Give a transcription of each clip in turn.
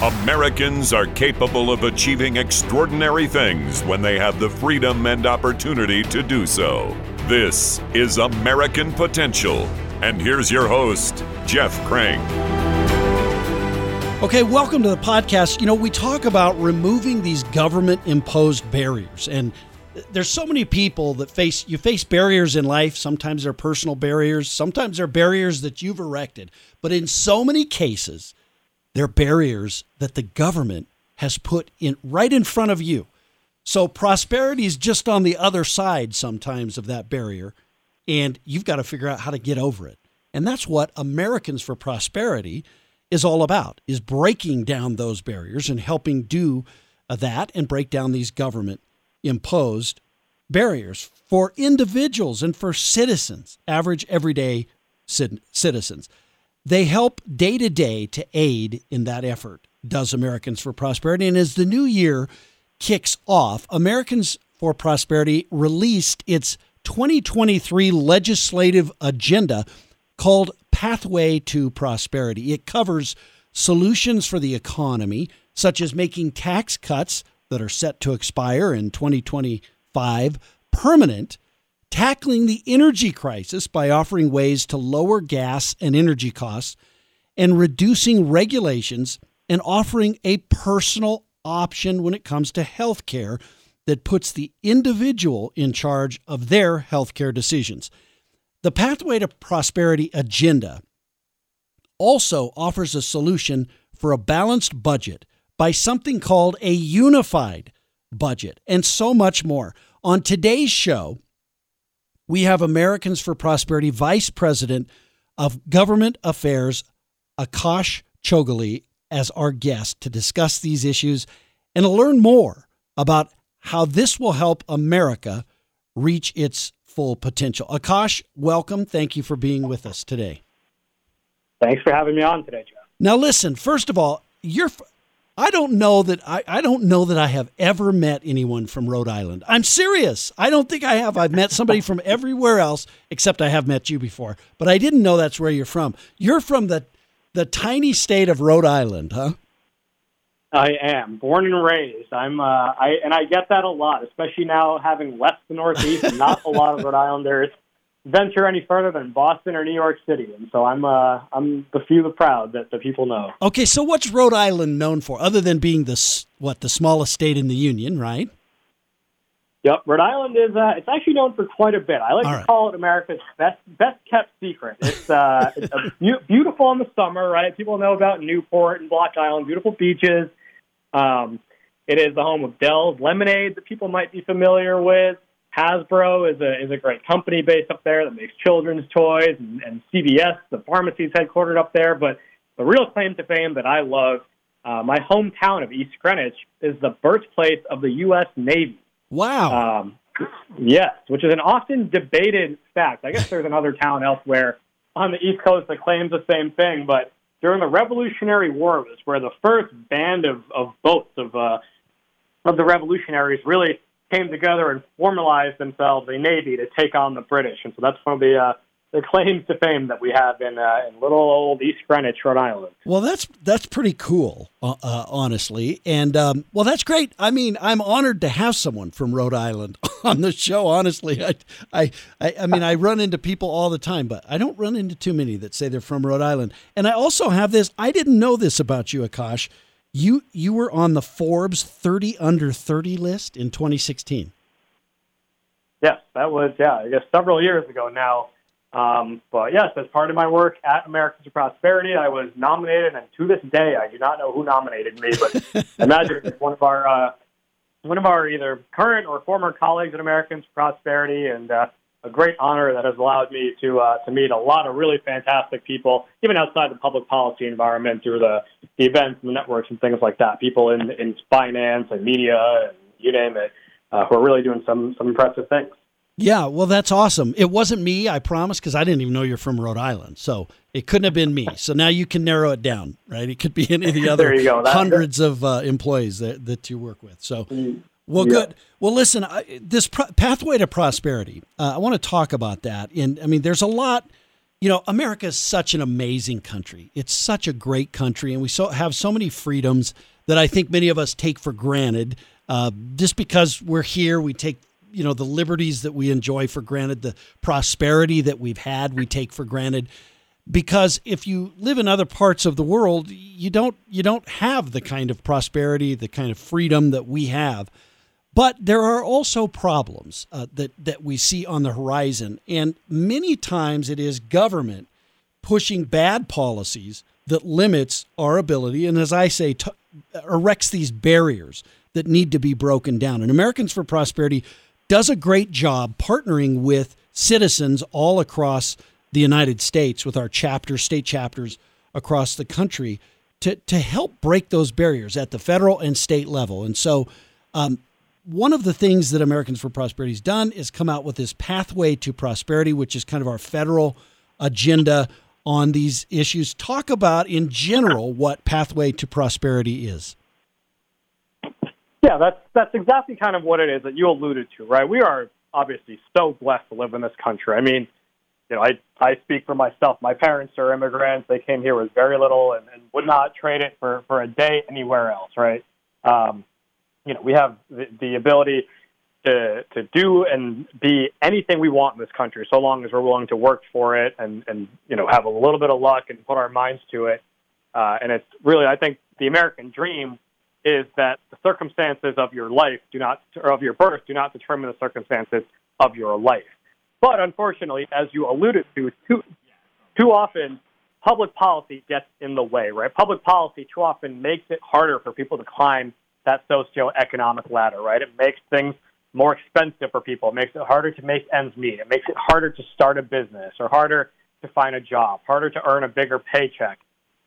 Americans are capable of achieving extraordinary things when they have the freedom and opportunity to do so. This is American Potential. And here's your host, Jeff Crank. Okay, welcome to the podcast. You know, we talk about removing these government imposed barriers and there's so many people that face you face barriers in life. Sometimes they're personal barriers, sometimes they're barriers that you've erected. But in so many cases, they're barriers that the government has put in right in front of you. So prosperity is just on the other side sometimes of that barrier, and you've got to figure out how to get over it. And that's what Americans for Prosperity is all about: is breaking down those barriers and helping do uh, that and break down these government imposed barriers for individuals and for citizens, average everyday citizens. They help day to day to aid in that effort, does Americans for Prosperity. And as the new year kicks off, Americans for Prosperity released its 2023 legislative agenda called Pathway to Prosperity. It covers solutions for the economy, such as making tax cuts that are set to expire in 2025 permanent tackling the energy crisis by offering ways to lower gas and energy costs, and reducing regulations and offering a personal option when it comes to health care that puts the individual in charge of their health care decisions. The Pathway to Prosperity agenda also offers a solution for a balanced budget by something called a unified budget and so much more. On today's show, we have Americans for Prosperity Vice President of Government Affairs, Akash Chougule, as our guest to discuss these issues and to learn more about how this will help America reach its full potential. Akash, welcome. Thank you for being with us today. Thanks for having me on today, Joe. Now, listen. First of all, you're I don't know that I, I don't know that I have ever met anyone from Rhode Island. I'm serious. I don't think I have. I've met somebody from everywhere else except I have met you before. But I didn't know that's where you're from. You're from the the tiny state of Rhode Island, huh? I am born and raised. I'm, uh, I and I get that a lot, especially now having left the Northeast and not a lot of Rhode Islanders venture any further than Boston or New York City, and so I'm uh, I'm the few the proud that the people know. Okay, so what's Rhode Island known for, other than being the what the smallest state in the union, right? Yep, Rhode Island is uh, it's actually known for quite a bit. I like All to right. call it America's best best kept secret. It's uh, it's beautiful in the summer, right? People know about Newport and Block Island, beautiful beaches. Um, it is the home of Del's Lemonade that people might be familiar with. Hasbro is a is a great company based up there that makes children's toys, and, and CVS, the pharmacy, is headquartered up there. But the real claim to fame that I love, uh, my hometown of East Greenwich, is the birthplace of the U.S. Navy. Wow. Um, yes, which is an often debated fact. I guess there's another town elsewhere on the East Coast that claims the same thing, but during the Revolutionary War it was where the first band of, of boats of uh, of the revolutionaries really came together and formalized themselves a navy to take on the British. And so that's one of the uh, the claims to fame that we have in uh, in little old East Greenwich, Rhode Island. Well, that's that's pretty cool, uh, uh, honestly. And um, well, that's great. I mean, I'm honored to have someone from Rhode Island on the show. Honestly, I, I, I, I mean, I run into people all the time, but I don't run into too many that say they're from Rhode Island. And I also have this. I didn't know this about you, Akash. You you were on the Forbes 30 under 30 list in 2016. Yes, that was yeah, I guess several years ago now. Um, but yes, as part of my work at Americans for Prosperity, I was nominated, and to this day, I do not know who nominated me. But I imagine it's one of our uh, one of our either current or former colleagues at Americans for Prosperity, and uh, a great honor that has allowed me to uh, to meet a lot of really fantastic people, even outside the public policy environment, through the, the events and the networks and things like that. People in in finance and media and you name it, uh, who are really doing some some impressive things. Yeah, well, that's awesome. It wasn't me, I promise, because I didn't even know you're from Rhode Island, so it couldn't have been me. So now you can narrow it down, right? It could be any of the other hundreds of uh, employees that that you work with. So. Mm well, yeah. good. Well, listen, I, this pro- pathway to prosperity, uh, I want to talk about that. And I mean, there's a lot you know, America is such an amazing country. It's such a great country, and we so have so many freedoms that I think many of us take for granted. Uh, just because we're here, we take you know the liberties that we enjoy for granted, the prosperity that we've had, we take for granted. Because if you live in other parts of the world, you don't you don't have the kind of prosperity, the kind of freedom that we have. But there are also problems uh, that, that we see on the horizon. And many times it is government pushing bad policies that limits our ability, and as I say, t- erects these barriers that need to be broken down. And Americans for Prosperity does a great job partnering with citizens all across the United States with our chapters, state chapters across the country to, to help break those barriers at the federal and state level. And so um, one of the things that Americans for Prosperity has done is come out with this pathway to prosperity, which is kind of our federal agenda on these issues. Talk about, in general, what pathway to prosperity is. Yeah, that's that's exactly kind of what it is that you alluded to, right? We are obviously so blessed to live in this country. I mean, you know, I I speak for myself. My parents are immigrants. They came here with very little and, and would not trade it for for a day anywhere else, right? Um, you know, we have the, the ability to to do and be anything we want in this country, so long as we're willing to work for it and and you know have a little bit of luck and put our minds to it. Uh, and it's really, I think, the American dream is that the circumstances of your life do not, or of your birth, do not determine the circumstances of your life. But unfortunately, as you alluded to, too, too often public policy gets in the way, right? Public policy too often makes it harder for people to climb that socioeconomic ladder, right? It makes things more expensive for people. It makes it harder to make ends meet. It makes it harder to start a business or harder to find a job, harder to earn a bigger paycheck.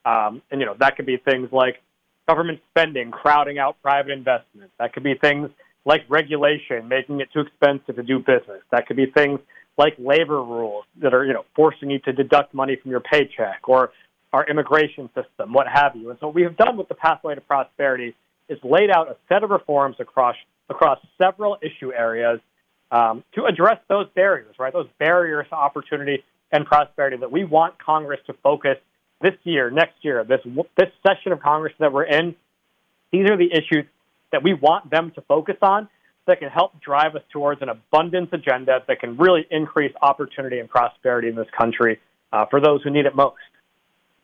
Um, and, you know, that could be things like government spending crowding out private investment. That could be things like regulation making it too expensive to do business. That could be things like labor rules that are, you know, forcing you to deduct money from your paycheck or our immigration system, what have you. And so what we have done with the Pathway to Prosperity is laid out a set of reforms across across several issue areas um, to address those barriers, right? Those barriers to opportunity and prosperity that we want Congress to focus this year, next year, this this session of Congress that we're in. These are the issues that we want them to focus on that can help drive us towards an abundance agenda that can really increase opportunity and prosperity in this country uh, for those who need it most.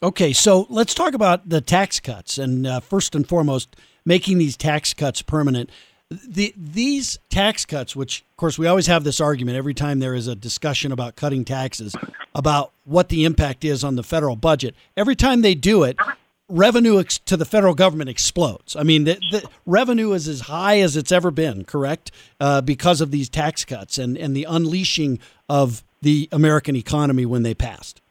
Okay, so let's talk about the tax cuts. And uh, first and foremost, making these tax cuts permanent. The, these tax cuts, which of course we always have this argument every time there is a discussion about cutting taxes, about what the impact is on the federal budget. Every time they do it, revenue ex- to the federal government explodes. I mean, the, the, revenue is as high as it's ever been, correct? Uh, because of these tax cuts and, and the unleashing of the American economy when they passed.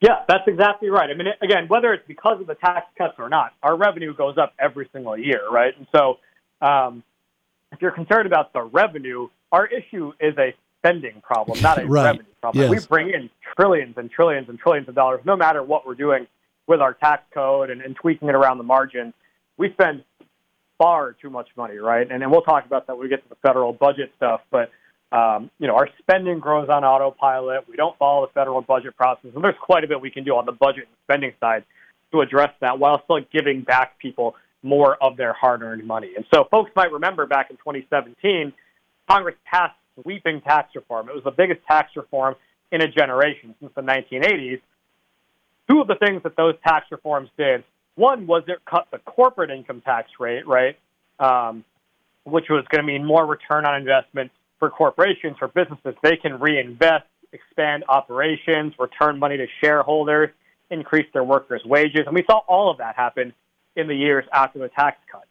Yeah, that's exactly right. I mean, again, whether it's because of the tax cuts or not, our revenue goes up every single year, right? And so, um, if you're concerned about the revenue, our issue is a spending problem, not a right. revenue problem. Yes. We bring in trillions and trillions and trillions of dollars, no matter what we're doing with our tax code and, and tweaking it around the margins. We spend far too much money, right? And, and we'll talk about that when we get to the federal budget stuff, but um, you know, our spending grows on autopilot. We don't follow the federal budget process, and there's quite a bit we can do on the budget and spending side to address that while still giving back people more of their hard-earned money. And so, folks might remember back in 2017, Congress passed sweeping tax reform. It was the biggest tax reform in a generation since the 1980s. Two of the things that those tax reforms did, one was it cut the corporate income tax rate, right, um, which was going to mean more return on investment for corporations, for businesses, they can reinvest, expand operations, return money to shareholders, increase their workers' wages. And we saw all of that happen in the years after the tax cut.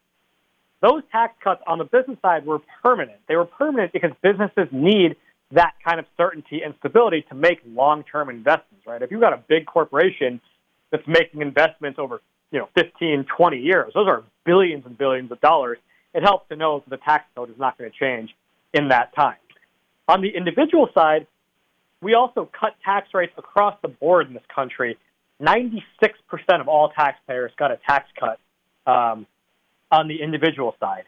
Those tax cuts on the business side were permanent. They were permanent because businesses need that kind of certainty and stability to make long-term investments, right? If you've got a big corporation that's making investments over, you know, 15, 20 years, those are billions and billions of dollars. It helps to know that the tax code is not going to change in that time. On the individual side, we also cut tax rates across the board in this country. 96% of all taxpayers got a tax cut um, on the individual side.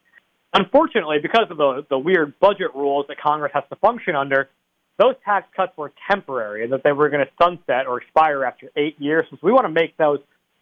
Unfortunately, because of the, the weird budget rules that Congress has to function under, those tax cuts were temporary and that they were going to sunset or expire after eight years. So we want to make those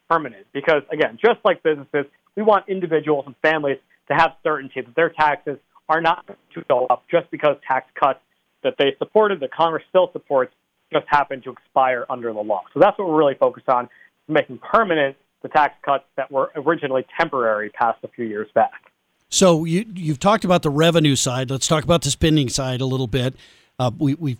permanent because, again, just like businesses, we want individuals and families to have certainty that their taxes are not to go up just because tax cuts that they supported, that Congress still supports, just happen to expire under the law. So that's what we're really focused on, making permanent the tax cuts that were originally temporary passed a few years back. So you, you've talked about the revenue side. Let's talk about the spending side a little bit. Uh, we, we,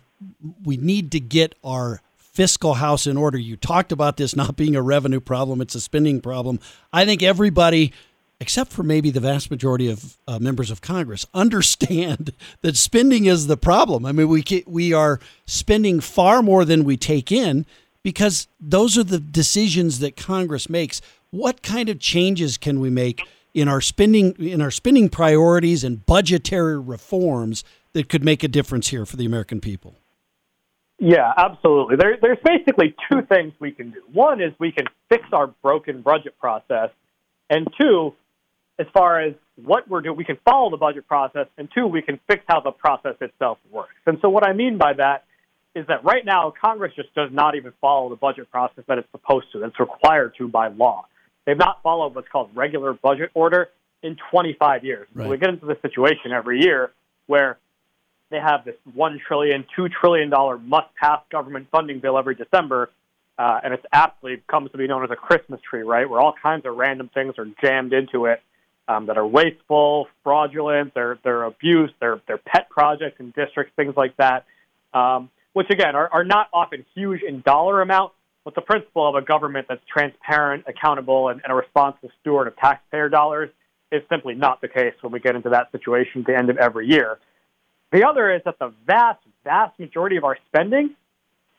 we need to get our fiscal house in order. You talked about this not being a revenue problem, it's a spending problem. I think everybody except for maybe the vast majority of uh, members of Congress, understand that spending is the problem. I mean, we we are spending far more than we take in because those are the decisions that Congress makes. What kind of changes can we make in our spending in our spending priorities and budgetary reforms that could make a difference here for the American people? Yeah, absolutely. There, there's basically two things we can do. One is we can fix our broken budget process, and two, as far as what we're doing, we can follow the budget process, and two, we can fix how the process itself works. And so, what I mean by that is that right now, Congress just does not even follow the budget process that it's supposed to, it's required to by law. They've not followed what's called regular budget order in 25 years. Right. So we get into this situation every year where they have this one trillion, two trillion dollar must-pass government funding bill every December, uh, and it's aptly comes to be known as a Christmas tree, right? Where all kinds of random things are jammed into it um, that are wasteful, fraudulent, they're they're abuse, they're they're pet projects in districts, things like that, um, which again are, are not often huge in dollar amount, but the principle of a government that's transparent, accountable, and, and a responsible steward of taxpayer dollars is simply not the case when we get into that situation at the end of every year. The other is that the vast, vast majority of our spending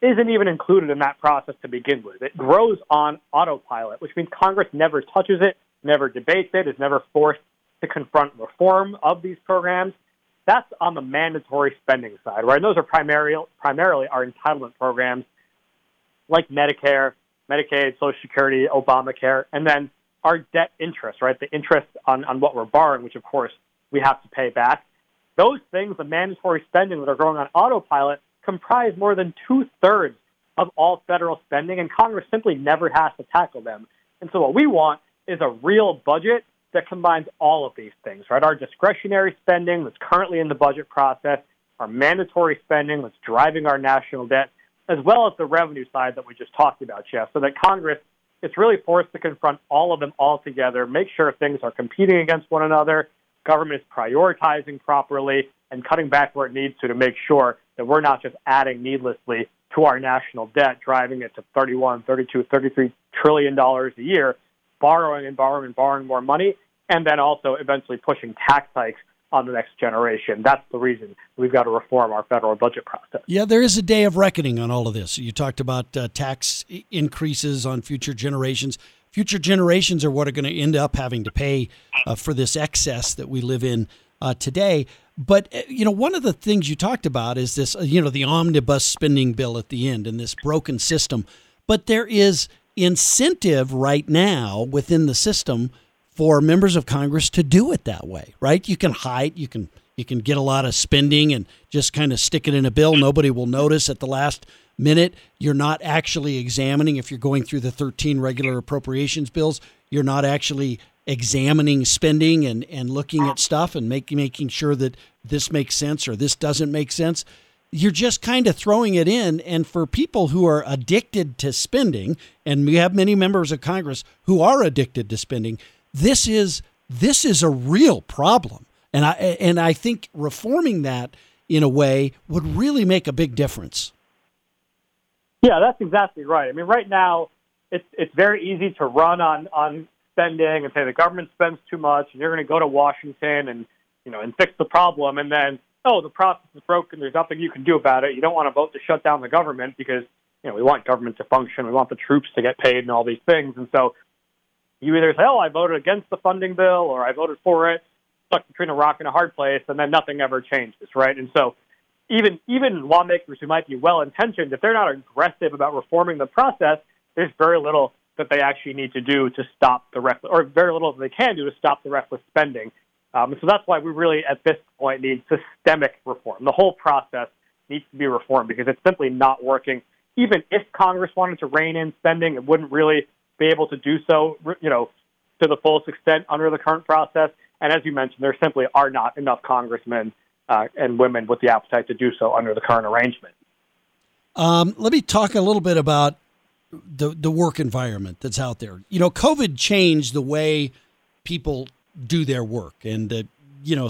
isn't even included in that process to begin with. It grows on autopilot, which means Congress never touches it, never debates it, is never forced to confront reform of these programs. That's on the mandatory spending side, right? And those are primarily, primarily our entitlement programs like Medicare, Medicaid, Social Security, Obamacare, and then our debt interest, right? The interest on, on what we're borrowing, which of course we have to pay back. Those things, the mandatory spending that are going on autopilot, comprise more than two thirds of all federal spending, and Congress simply never has to tackle them. And so, what we want is a real budget that combines all of these things, right? Our discretionary spending that's currently in the budget process, our mandatory spending that's driving our national debt, as well as the revenue side that we just talked about, Jeff, so that Congress is really forced to confront all of them all together, make sure things are competing against one another, government is prioritizing properly, and cutting back where it needs to to make sure that we're not just adding needlessly to our national debt, driving it to 31, 32, 33 trillion dollars a year, borrowing and borrowing and borrowing more money, and then also eventually pushing tax hikes on the next generation. That's the reason we've got to reform our federal budget process. Yeah, there is a day of reckoning on all of this. You talked about uh, tax increases on future generations. Future generations are what are going to end up having to pay uh, for this excess that we live in uh, today. But uh, you know, one of the things you talked about is this, uh, you know, the omnibus spending bill at the end and this broken system. But there is incentive right now within the system for members of Congress to do it that way, right? You can hide, you can you can get a lot of spending and just kind of stick it in a bill. Nobody will notice at the last minute. You're not actually examining if you're going through the 13 regular appropriations bills. You're not actually examining spending and, and looking at stuff and making making sure that this makes sense or this doesn't make sense you're just kind of throwing it in. And for people who are addicted to spending, and we have many members of Congress who are addicted to spending, this is this is a real problem. And I and I think reforming that in a way would really make a big difference. Yeah, that's exactly right. I mean, right now it's it's very easy to run on on spending and say the government spends too much, and you're going to go to Washington and you know and fix the problem, and then oh, the process is broken. There's nothing you can do about it. You don't want to vote to shut down the government because you know we want government to function. We want the troops to get paid and all these things. And so you either say, oh, I voted against the funding bill or I voted for it, stuck between a rock and a hard place, and then nothing ever changes, right? And so even even lawmakers who might be well intentioned, if they're not aggressive about reforming the process, there's very little that they actually need to do to stop the reckless, or very little that they can do to stop the reckless spending. Um, so that's why we really, at this point, need systemic reform. The whole process needs to be reformed because it's simply not working. Even if Congress wanted to rein in spending, it wouldn't really be able to do so, you know, to the fullest extent under the current process. And as you mentioned, there simply are not enough congressmen uh, and women with the appetite to do so under the current arrangement. Um, let me talk a little bit about the the work environment that's out there. You know, COVID changed the way people do their work, and uh, you know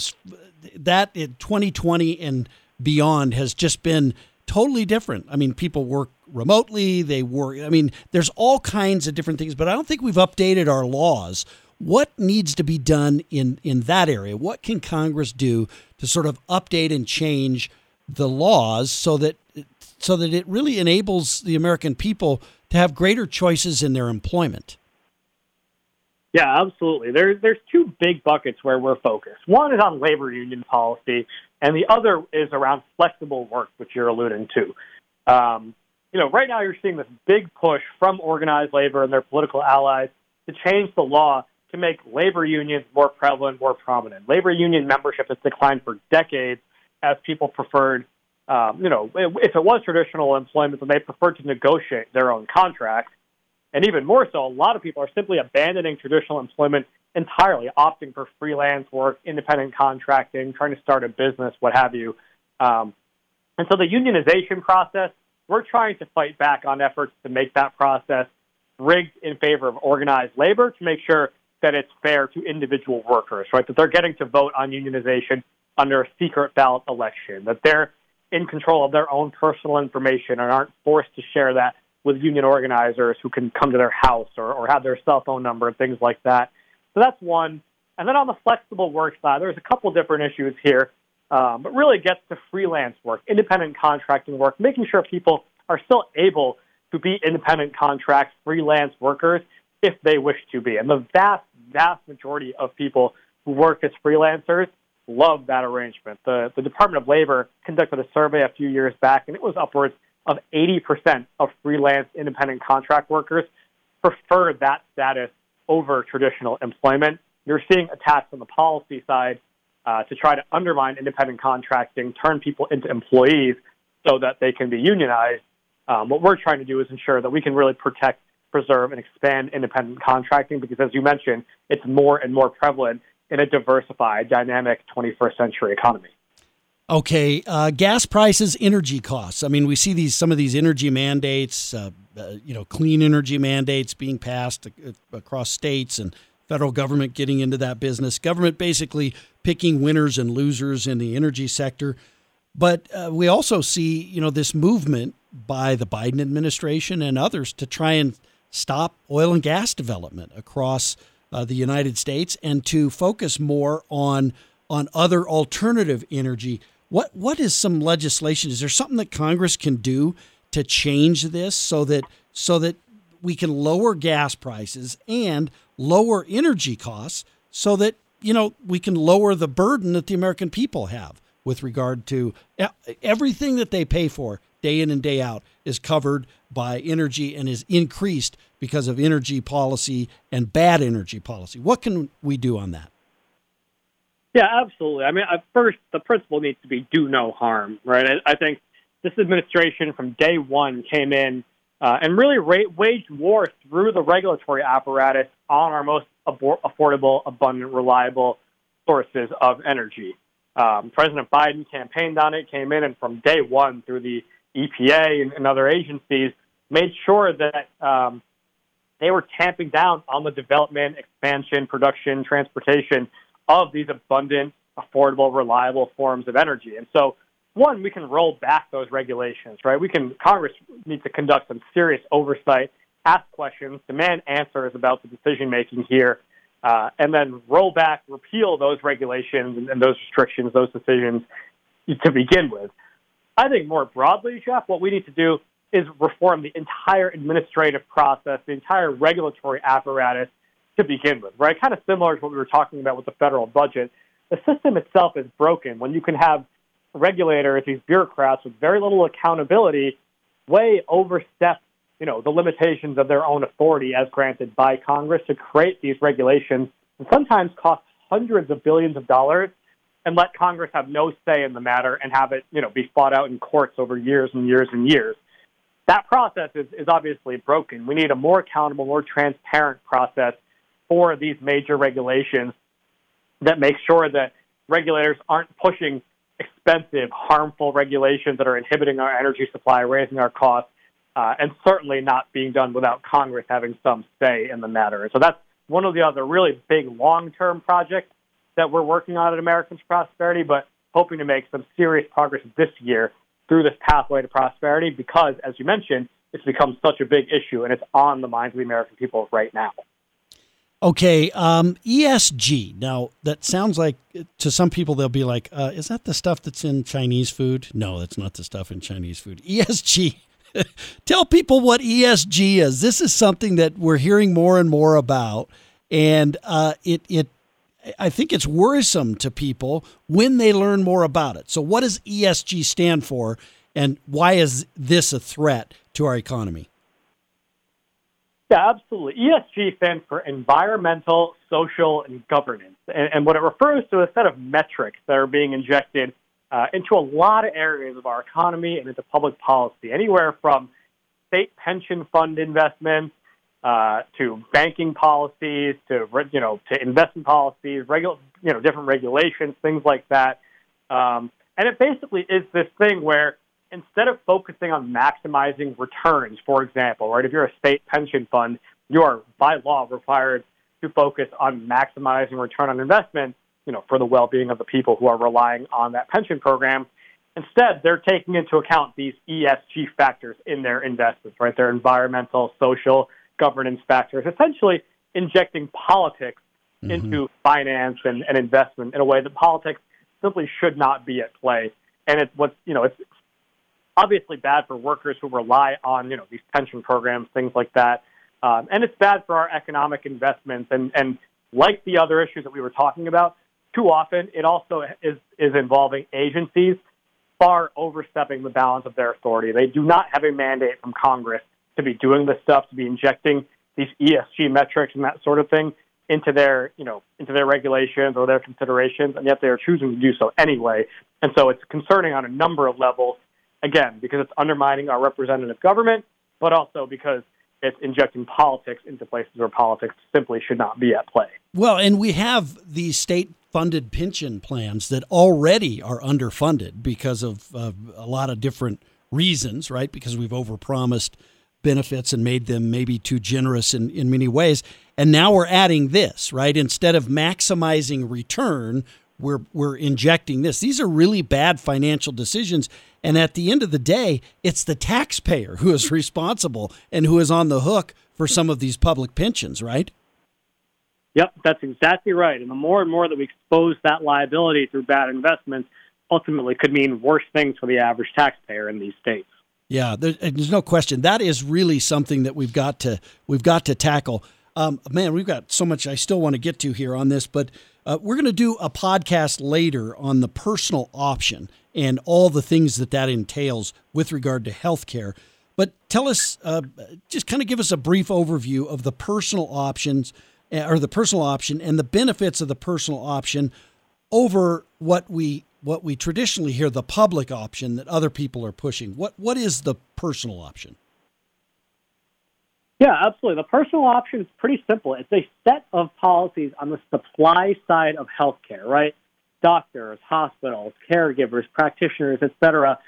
that in 2020 and beyond has just been totally different. I mean, people work remotely, they work. I mean, there's all kinds of different things, but I don't think we've updated our laws. What needs to be done in in that area? What can Congress do to sort of update and change the laws so that so that it really enables the American people to have greater choices in their employment. Yeah, absolutely. There's there's two big buckets where we're focused. One is on labor union policy, and the other is around flexible work, which you're alluding to. Um, you know, right now you're seeing this big push from organized labor and their political allies to change the law to make labor unions more prevalent, more prominent. Labor union membership has declined for decades as people preferred um, you know, if it was traditional employment, then they preferred to negotiate their own contract. And even more so, a lot of people are simply abandoning traditional employment entirely, opting for freelance work, independent contracting, trying to start a business, what have you. Um, and so the unionization process, we're trying to fight back on efforts to make that process rigged in favor of organized labor to make sure that it's fair to individual workers, right? That they're getting to vote on unionization under a secret ballot election, that they're in control of their own personal information and aren't forced to share that with union organizers who can come to their house or, or have their cell phone number and things like that. So that's one. And then on the flexible work side, there's a couple different issues here, um, but really gets to freelance work, independent contracting work, making sure people are still able to be independent contract freelance workers if they wish to be. And the vast, vast majority of people who work as freelancers love that arrangement. The, the Department of Labor conducted a survey a few years back, and it was upwards of 80% of freelance independent contract workers prefer that status over traditional employment. You're seeing attacks on the policy side uh, to try to undermine independent contracting, turn people into employees so that they can be unionized. Um, what we're trying to do is ensure that we can really protect, preserve, and expand independent contracting because, as you mentioned, it's more and more prevalent in a diversified, dynamic 21st century economy. Okay, uh, gas prices, energy costs. I mean, we see these some of these energy mandates, uh, uh, you know, clean energy mandates being passed across states, and federal government getting into that business. Government basically picking winners and losers in the energy sector. But uh, we also see, you know, this movement by the Biden administration and others to try and stop oil and gas development across uh, the United States and to focus more on on other alternative energy. What what is some legislation? Is there something that Congress can do to change this so that so that we can lower gas prices and lower energy costs so that you know we can lower the burden that the American people have with regard to everything that they pay for day in and day out is covered by energy and is increased because of energy policy and bad energy policy. What can we do on that? Yeah, absolutely. I mean, first, the principle needs to be do no harm, right? I, I think this administration from day one came in uh, and really ra- waged war through the regulatory apparatus on our most abor- affordable, abundant, reliable sources of energy. Um, President Biden campaigned on it, came in, and from day one through the EPA and, and other agencies, made sure that um, they were tamping down on the development, expansion, production, transportation of these abundant, affordable, reliable forms of energy. And so, one, we can roll back those regulations, right? We can, Congress needs to conduct some serious oversight, ask questions, demand answers about the decision making here, uh, and then roll back, repeal those regulations and, and those restrictions, those decisions to begin with. I think more broadly, Jeff, what we need to do is reform the entire administrative process, the entire regulatory apparatus to begin with, right? Kind of similar to what we were talking about with the federal budget. The system itself is broken when you can have regulators, these bureaucrats with very little accountability, way overstep, you know, the limitations of their own authority as granted by Congress to create these regulations and sometimes cost hundreds of billions of dollars and let Congress have no say in the matter and have it, you know, be fought out in courts over years and years and years. That process is, is obviously broken. We need a more accountable, more transparent process for these major regulations that make sure that regulators aren't pushing expensive, harmful regulations that are inhibiting our energy supply, raising our costs, uh, and certainly not being done without Congress having some say in the matter. So that's one of the other really big long-term projects that we're working on at Americans Prosperity, but hoping to make some serious progress this year through this pathway to prosperity because, as you mentioned, it's become such a big issue and it's on the minds of the American people right now. Okay, um, ESG. Now that sounds like to some people they'll be like, uh, "Is that the stuff that's in Chinese food?" No, that's not the stuff in Chinese food. ESG. Tell people what ESG is. This is something that we're hearing more and more about, and uh, it it I think it's worrisome to people when they learn more about it. So, what does ESG stand for, and why is this a threat to our economy? Yeah, absolutely. ESG stands for environmental, social, and governance. And, and what it refers to is a set of metrics that are being injected uh, into a lot of areas of our economy and into public policy, anywhere from state pension fund investments uh, to banking policies to you know to investment policies, regu- you know different regulations, things like that. Um, and it basically is this thing where instead of focusing on maximizing returns, for example, right, if you're a state pension fund, you are by law required to focus on maximizing return on investment, you know, for the well-being of the people who are relying on that pension program. Instead, they're taking into account these ESG factors in their investments, right? Their environmental, social, governance factors, essentially injecting politics mm-hmm. into finance and, and investment in a way that politics simply should not be at play. And it's what's you know it's obviously bad for workers who rely on you know these pension programs, things like that, um, and it's bad for our economic investments. And and like the other issues that we were talking about, too often it also is is involving agencies far overstepping the balance of their authority. They do not have a mandate from Congress to be doing this stuff, to be injecting these ESG metrics and that sort of thing into their, you know, into their regulations or their considerations, and yet they are choosing to do so anyway. And so it's concerning on a number of levels again, because it's undermining our representative government, but also because it's injecting politics into places where politics simply should not be at play. Well, and we have these state funded pension plans that already are underfunded because of uh, a lot of different reasons, right? Because we've overpromised benefits and made them maybe too generous in, in many ways. And now we're adding this, right? Instead of maximizing return, we're we're injecting this. These are really bad financial decisions and at the end of the day, it's the taxpayer who is responsible and who is on the hook for some of these public pensions, right? Yep, that's exactly right. And the more and more that we expose that liability through bad investments, ultimately could mean worse things for the average taxpayer in these states. Yeah, there's no question. That is really something that we've got to we've got to tackle. Um, man, we've got so much I still want to get to here on this, but uh, we're going to do a podcast later on the personal option and all the things that that entails with regard to healthcare. But tell us, uh, just kind of give us a brief overview of the personal options uh, or the personal option and the benefits of the personal option over what we what we traditionally hear the public option that other people are pushing. What what is the personal option? Yeah, absolutely. The personal option is pretty simple. It's a set of policies on the supply side of healthcare, right? doctors, hospitals, caregivers, practitioners, etc.,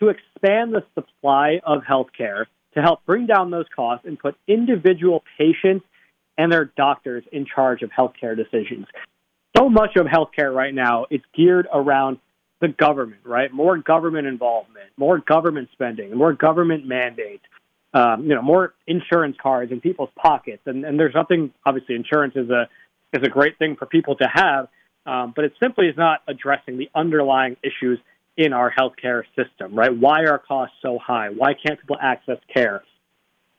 to expand the supply of healthcare to help bring down those costs and put individual patients and their doctors in charge of healthcare decisions. So much of healthcare right now is geared around the government, right? More government involvement, more government spending, more government mandates, um, you know, more insurance cards in people's pockets. And, and there's nothing, obviously, insurance is a is a great thing for people to have, um, but it simply is not addressing the underlying issues in our healthcare system, right? Why are costs so high? Why can't people access care?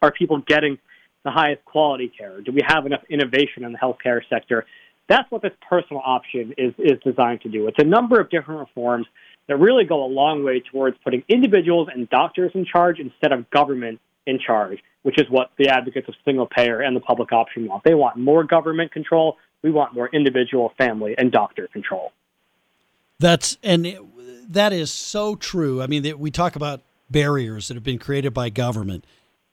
Are people getting the highest quality care? Do we have enough innovation in the healthcare sector? That's what this personal option is, is designed to do. It's a number of different reforms that really go a long way towards putting individuals and doctors in charge instead of government in charge, which is what the advocates of single payer and the public option want. They want more government control we want more individual, family, and doctor control. That's and it, that is so true. I mean, we talk about barriers that have been created by government,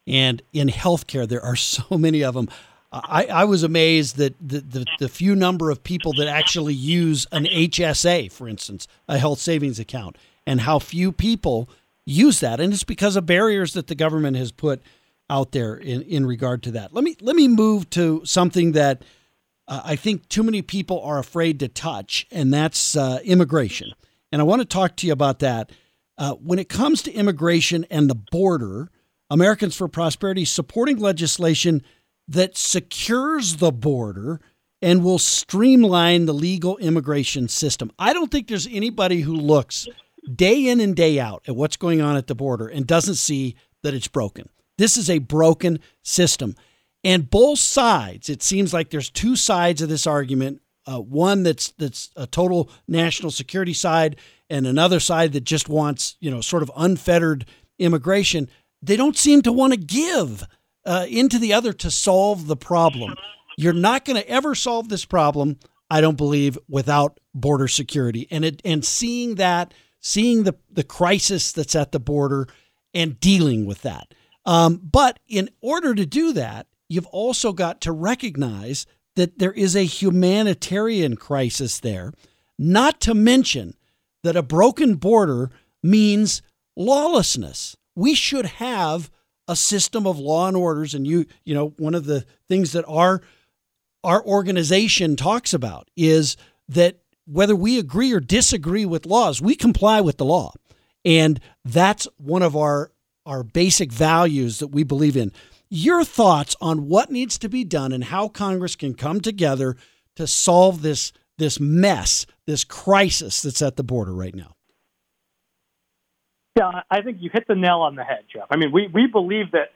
and in healthcare, there are so many of them. I, I was amazed that the, the, the, few number of people that actually use an HSA, for instance, a health savings account, and how few people use that. And it's because of barriers that the government has put out there in, in regard to that. Let me let me move to something that uh, I think too many people are afraid to touch, and that's uh, immigration. And I want to talk to you about that. Uh, when it comes to immigration and the border, Americans for Prosperity supporting legislation that secures the border and will streamline the legal immigration system. I don't think there's anybody who looks day in and day out at what's going on at the border and doesn't see that it's broken. This is a broken system. And both sides, it seems like there's two sides of this argument. Uh, one that's that's a total national security side, and another side that just wants you know sort of unfettered immigration. They don't seem to want to give uh, into the other to solve the problem. You're not going to ever solve this problem, I don't believe, without border security. And it and seeing that, seeing the the crisis that's at the border, and dealing with that. Um, but in order to do that, you've also got to recognize that there is a humanitarian crisis there. Not to mention that a broken border means lawlessness. We should have a system of law and orders and you you know one of the things that our our organization talks about is that whether we agree or disagree with laws we comply with the law and that's one of our our basic values that we believe in your thoughts on what needs to be done and how congress can come together to solve this this mess this crisis that's at the border right now yeah, I think you hit the nail on the head, Jeff. I mean, we, we believe that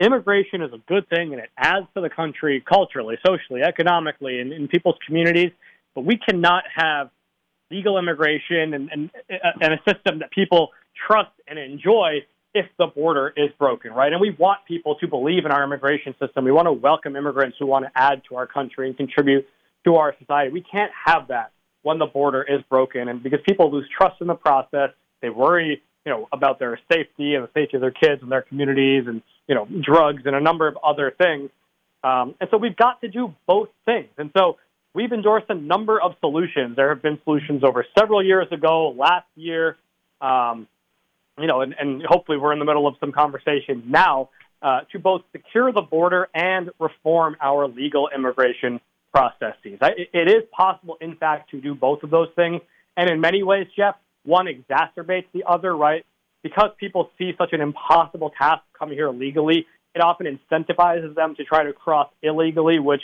immigration is a good thing and it adds to the country culturally, socially, economically, and in people's communities. But we cannot have legal immigration and, and, and a system that people trust and enjoy if the border is broken, right? And we want people to believe in our immigration system. We want to welcome immigrants who want to add to our country and contribute to our society. We can't have that when the border is broken, and because people lose trust in the process, they worry you know, about their safety and the safety of their kids and their communities and, you know, drugs and a number of other things. Um, and so we've got to do both things. And so we've endorsed a number of solutions. There have been solutions over several years ago, last year, um, you know, and, and hopefully we're in the middle of some conversation now uh, to both secure the border and reform our legal immigration processes. I, it is possible, in fact, to do both of those things. And in many ways, Jeff, one exacerbates the other, right? Because people see such an impossible task coming here legally, it often incentivizes them to try to cross illegally, which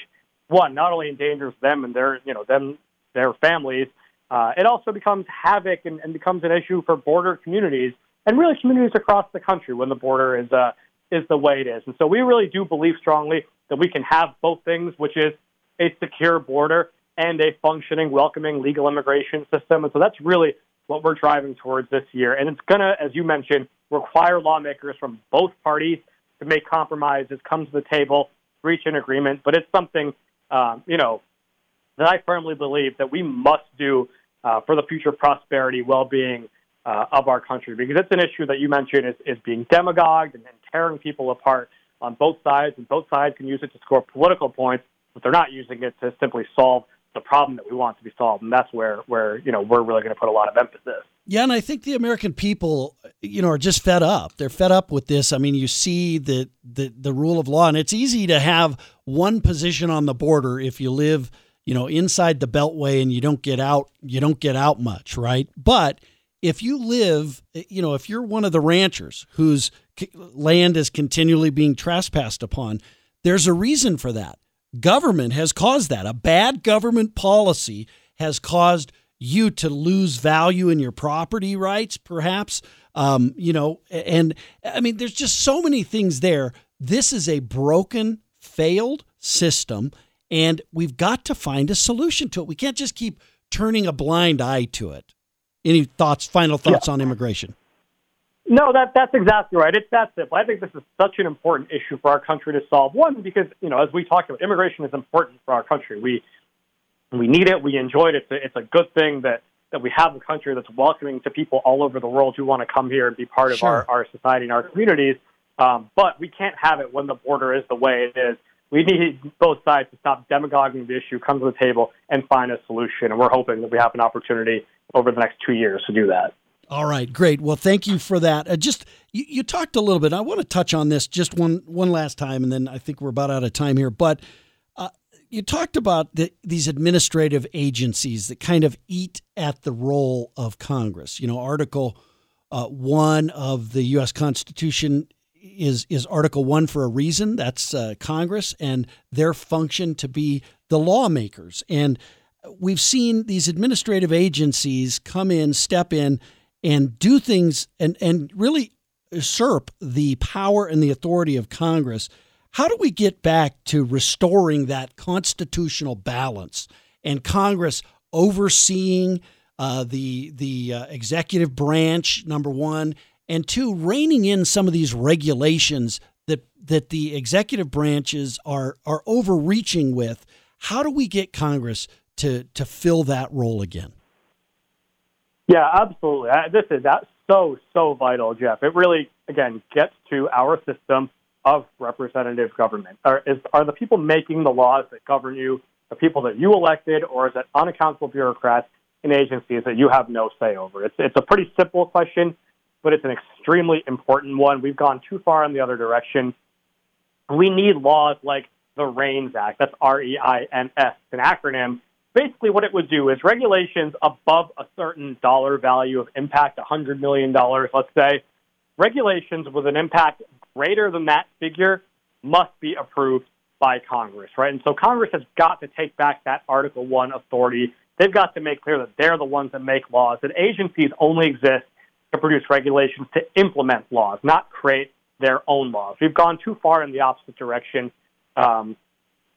one not only endangers them and their you know them their families, uh, it also becomes havoc and, and becomes an issue for border communities and really communities across the country when the border is uh, is the way it is. And so we really do believe strongly that we can have both things, which is a secure border and a functioning, welcoming legal immigration system. And so that's really what we're driving towards this year. And it's going to, as you mentioned, require lawmakers from both parties to make compromises, come to the table, reach an agreement. But it's something, um, you know, that I firmly believe that we must do uh, for the future prosperity, well-being uh, of our country, because it's an issue that you mentioned is, is being demagogued and, and tearing people apart on both sides, and both sides can use it to score political points, but they're not using it to simply solve the problem that we want to be solved, and that's where where you know we're really going to put a lot of emphasis. Yeah, and I think the American people, you know, are just fed up. They're fed up with this. I mean, you see the the the rule of law, and it's easy to have one position on the border if you live, you know, inside the Beltway and you don't get out. You don't get out much, right? But if you live, you know, if you're one of the ranchers whose land is continually being trespassed upon, there's a reason for that government has caused that. A bad government policy has caused you to lose value in your property rights, perhaps. Um, you know, and I mean, there's just so many things there. This is a broken, failed system, and we've got to find a solution to it. We can't just keep turning a blind eye to it. Any thoughts, final thoughts yeah. on immigration? No, that that's exactly right. It's that simple. I think this is such an important issue for our country to solve. One, because you know, as we talked about, immigration is important for our country. We we need it. We enjoy it. It's a, it's a good thing that that we have a country that's welcoming to people all over the world who want to come here and be part of Sure. our, our society and our communities. Um, but we can't have it when the border is the way it is. We need both sides to stop demagoguing the issue, come to the table, and find a solution. And we're hoping that we have an opportunity over the next two years to do that. All right, great. Well, thank you for that. Uh, just you, you talked a little bit. I want to touch on this just one one last time, and then I think we're about out of time here. But uh, you talked about the, these administrative agencies that kind of eat at the role of Congress. You know, Article uh, One of the U.S. Constitution is is Article One for a reason. That's uh, Congress and their function to be the lawmakers. And we've seen these administrative agencies come in, step in, and do things and and really usurp the power and the authority of Congress. How do we get back to restoring that constitutional balance and Congress overseeing uh, the the uh, executive branch number one and two reining in some of these regulations that that the executive branches are are overreaching with? How do we get Congress to to fill that role again? Yeah, absolutely. This is that's so so vital, Jeff. It really again gets to our system of representative government. Are is are the people making the laws that govern you the people that you elected, or is it unaccountable bureaucrats and agencies that you have no say over? It's it's a pretty simple question, but it's an extremely important one. We've gone too far in the other direction. We need laws like the REINS Act. That's R E I N S, an acronym basically what it would do is regulations above a certain dollar value of impact, $100 million, let's say, regulations with an impact greater than that figure must be approved by Congress, right? And so Congress has got to take back that Article 1 authority. They've got to make clear that they're the ones that make laws, that agencies only exist to produce regulations to implement laws, not create their own laws. We've gone too far in the opposite direction. Um,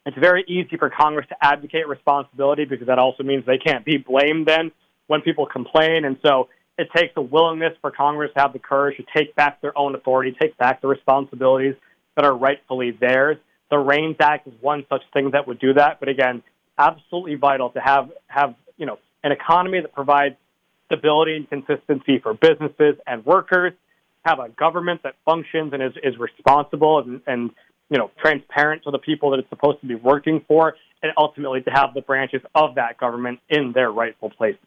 it's very easy for Congress to advocate responsibility because that also means they can't be blamed then when people complain. And so it takes a willingness for Congress to have the courage to take back their own authority, take back the responsibilities that are rightfully theirs. The REINS Act is one such thing that would do that. But again, absolutely vital to have, have you know, an economy that provides stability and consistency for businesses and workers, have a government that functions and is, is responsible and, and you know, transparent to the people that it's supposed to be working for, and ultimately to have the branches of that government in their rightful places.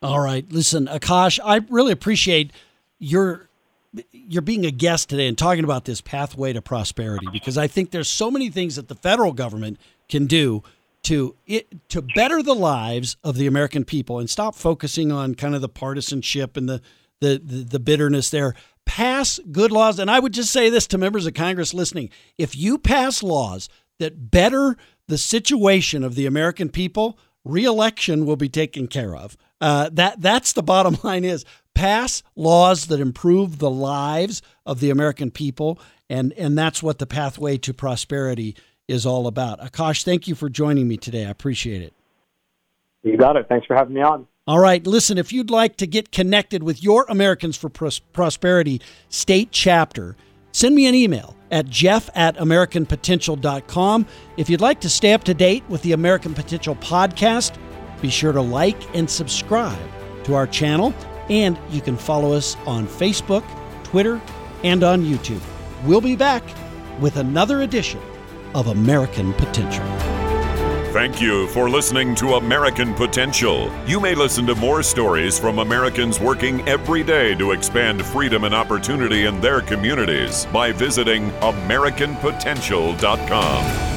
All right, listen, Akash, I really appreciate your you're being a guest today and talking about this pathway to prosperity because I think there's so many things that the federal government can do to it to better the lives of the American people and stop focusing on kind of the partisanship and the the the, the bitterness there pass good laws. And I would just say this to members of Congress listening if you pass laws that better the situation of the American people, reelection will be taken care of. Uh, that that's the bottom line is pass laws that improve the lives of the American people, and and that's what the pathway to prosperity is all about. Akash, thank you for joining me today. I appreciate it. You got it. Thanks for having me on. All right, listen, if you'd like to get connected with your Americans for Pros- Prosperity state chapter, send me an email at jeff at americanpotential.com. If you'd like to stay up to date with the American Potential podcast, be sure to like and subscribe to our channel, and you can follow us on Facebook, Twitter, and on YouTube. We'll be back with another edition of American Potential. Thank you for listening to American Potential. You may listen to more stories from Americans working every day to expand freedom and opportunity in their communities by visiting AmericanPotential.com.